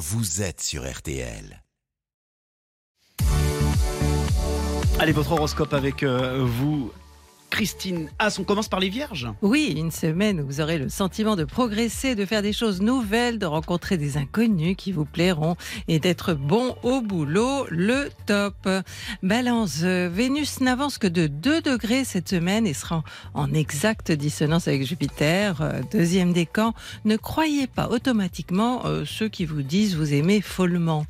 vous êtes sur RTL. Allez, votre horoscope avec euh, vous, Christine As, on commence par les vierges Oui, une semaine où vous aurez le sentiment de progresser, de faire des choses nouvelles, de rencontrer des inconnus qui vous plairont et d'être bon au boulot, le top. Balance, euh, Vénus n'avance que de 2 degrés cette semaine et sera en exacte dissonance avec Jupiter. Euh, Deuxième décan, ne croyez pas automatiquement euh, ceux qui vous disent vous aimez follement.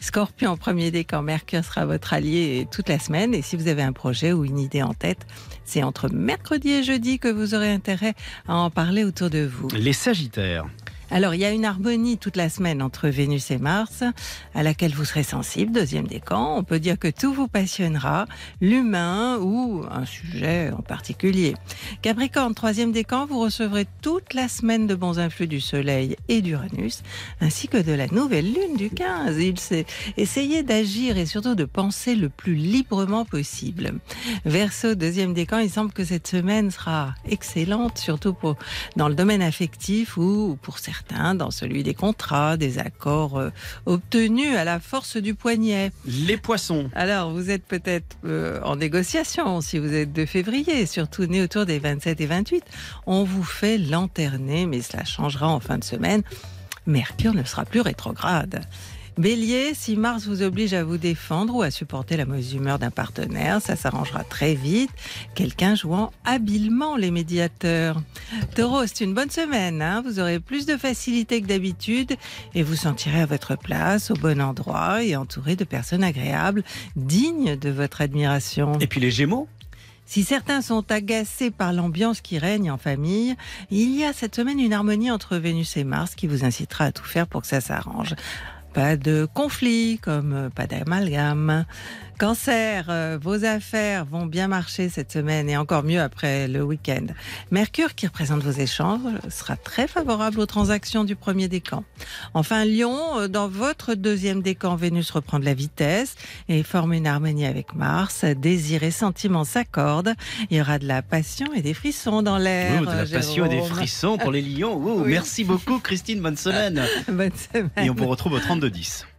Scorpion, premier décan, Mercure sera votre allié toute la semaine et si vous avez un projet ou une idée en tête, c'est entre mercredi et jeudi que vous aurez intérêt à en parler autour de vous. Les sagittaires Alors, il y a une harmonie toute la semaine entre Vénus et Mars, à laquelle vous serez sensible, deuxième décan. On peut dire que tout vous passionnera, l'humain ou un sujet en particulier. Capricorne, troisième décan, vous recevrez toute la semaine de bons influx du Soleil et d'Uranus, ainsi que de la nouvelle lune du 15. Il s'est essayé d'agir et surtout de penser le plus librement possible. Verseau, deuxième décan, il semble que cette semaine sera excellente, surtout pour, dans le domaine affectif ou pour certains dans celui des contrats, des accords euh, obtenus à la force du poignet. Les poissons Alors, vous êtes peut-être euh, en négociation si vous êtes de février, surtout né autour des 27 et 28. On vous fait lanterner, mais cela changera en fin de semaine. Mercure ne sera plus rétrograde. Bélier, si Mars vous oblige à vous défendre ou à supporter la mauvaise humeur d'un partenaire, ça s'arrangera très vite, quelqu'un jouant habilement les médiateurs. Taureau, c'est une bonne semaine, hein vous aurez plus de facilité que d'habitude et vous sentirez à votre place, au bon endroit et entouré de personnes agréables, dignes de votre admiration. Et puis les gémeaux Si certains sont agacés par l'ambiance qui règne en famille, il y a cette semaine une harmonie entre Vénus et Mars qui vous incitera à tout faire pour que ça s'arrange. Pas de conflit, comme euh, pas d'amalgame. Cancer, euh, vos affaires vont bien marcher cette semaine et encore mieux après le week-end. Mercure, qui représente vos échanges, sera très favorable aux transactions du premier décan. Enfin, Lion, euh, dans votre deuxième décan, Vénus reprend de la vitesse et forme une harmonie avec Mars. Désir et sentiments s'accordent. Il y aura de la passion et des frissons dans l'air. Oh, De la passion et des frissons pour les lions. Oh, Oui. Merci beaucoup, Christine. Bonne semaine. Bonne semaine. Et on vous retrouve au 32-10.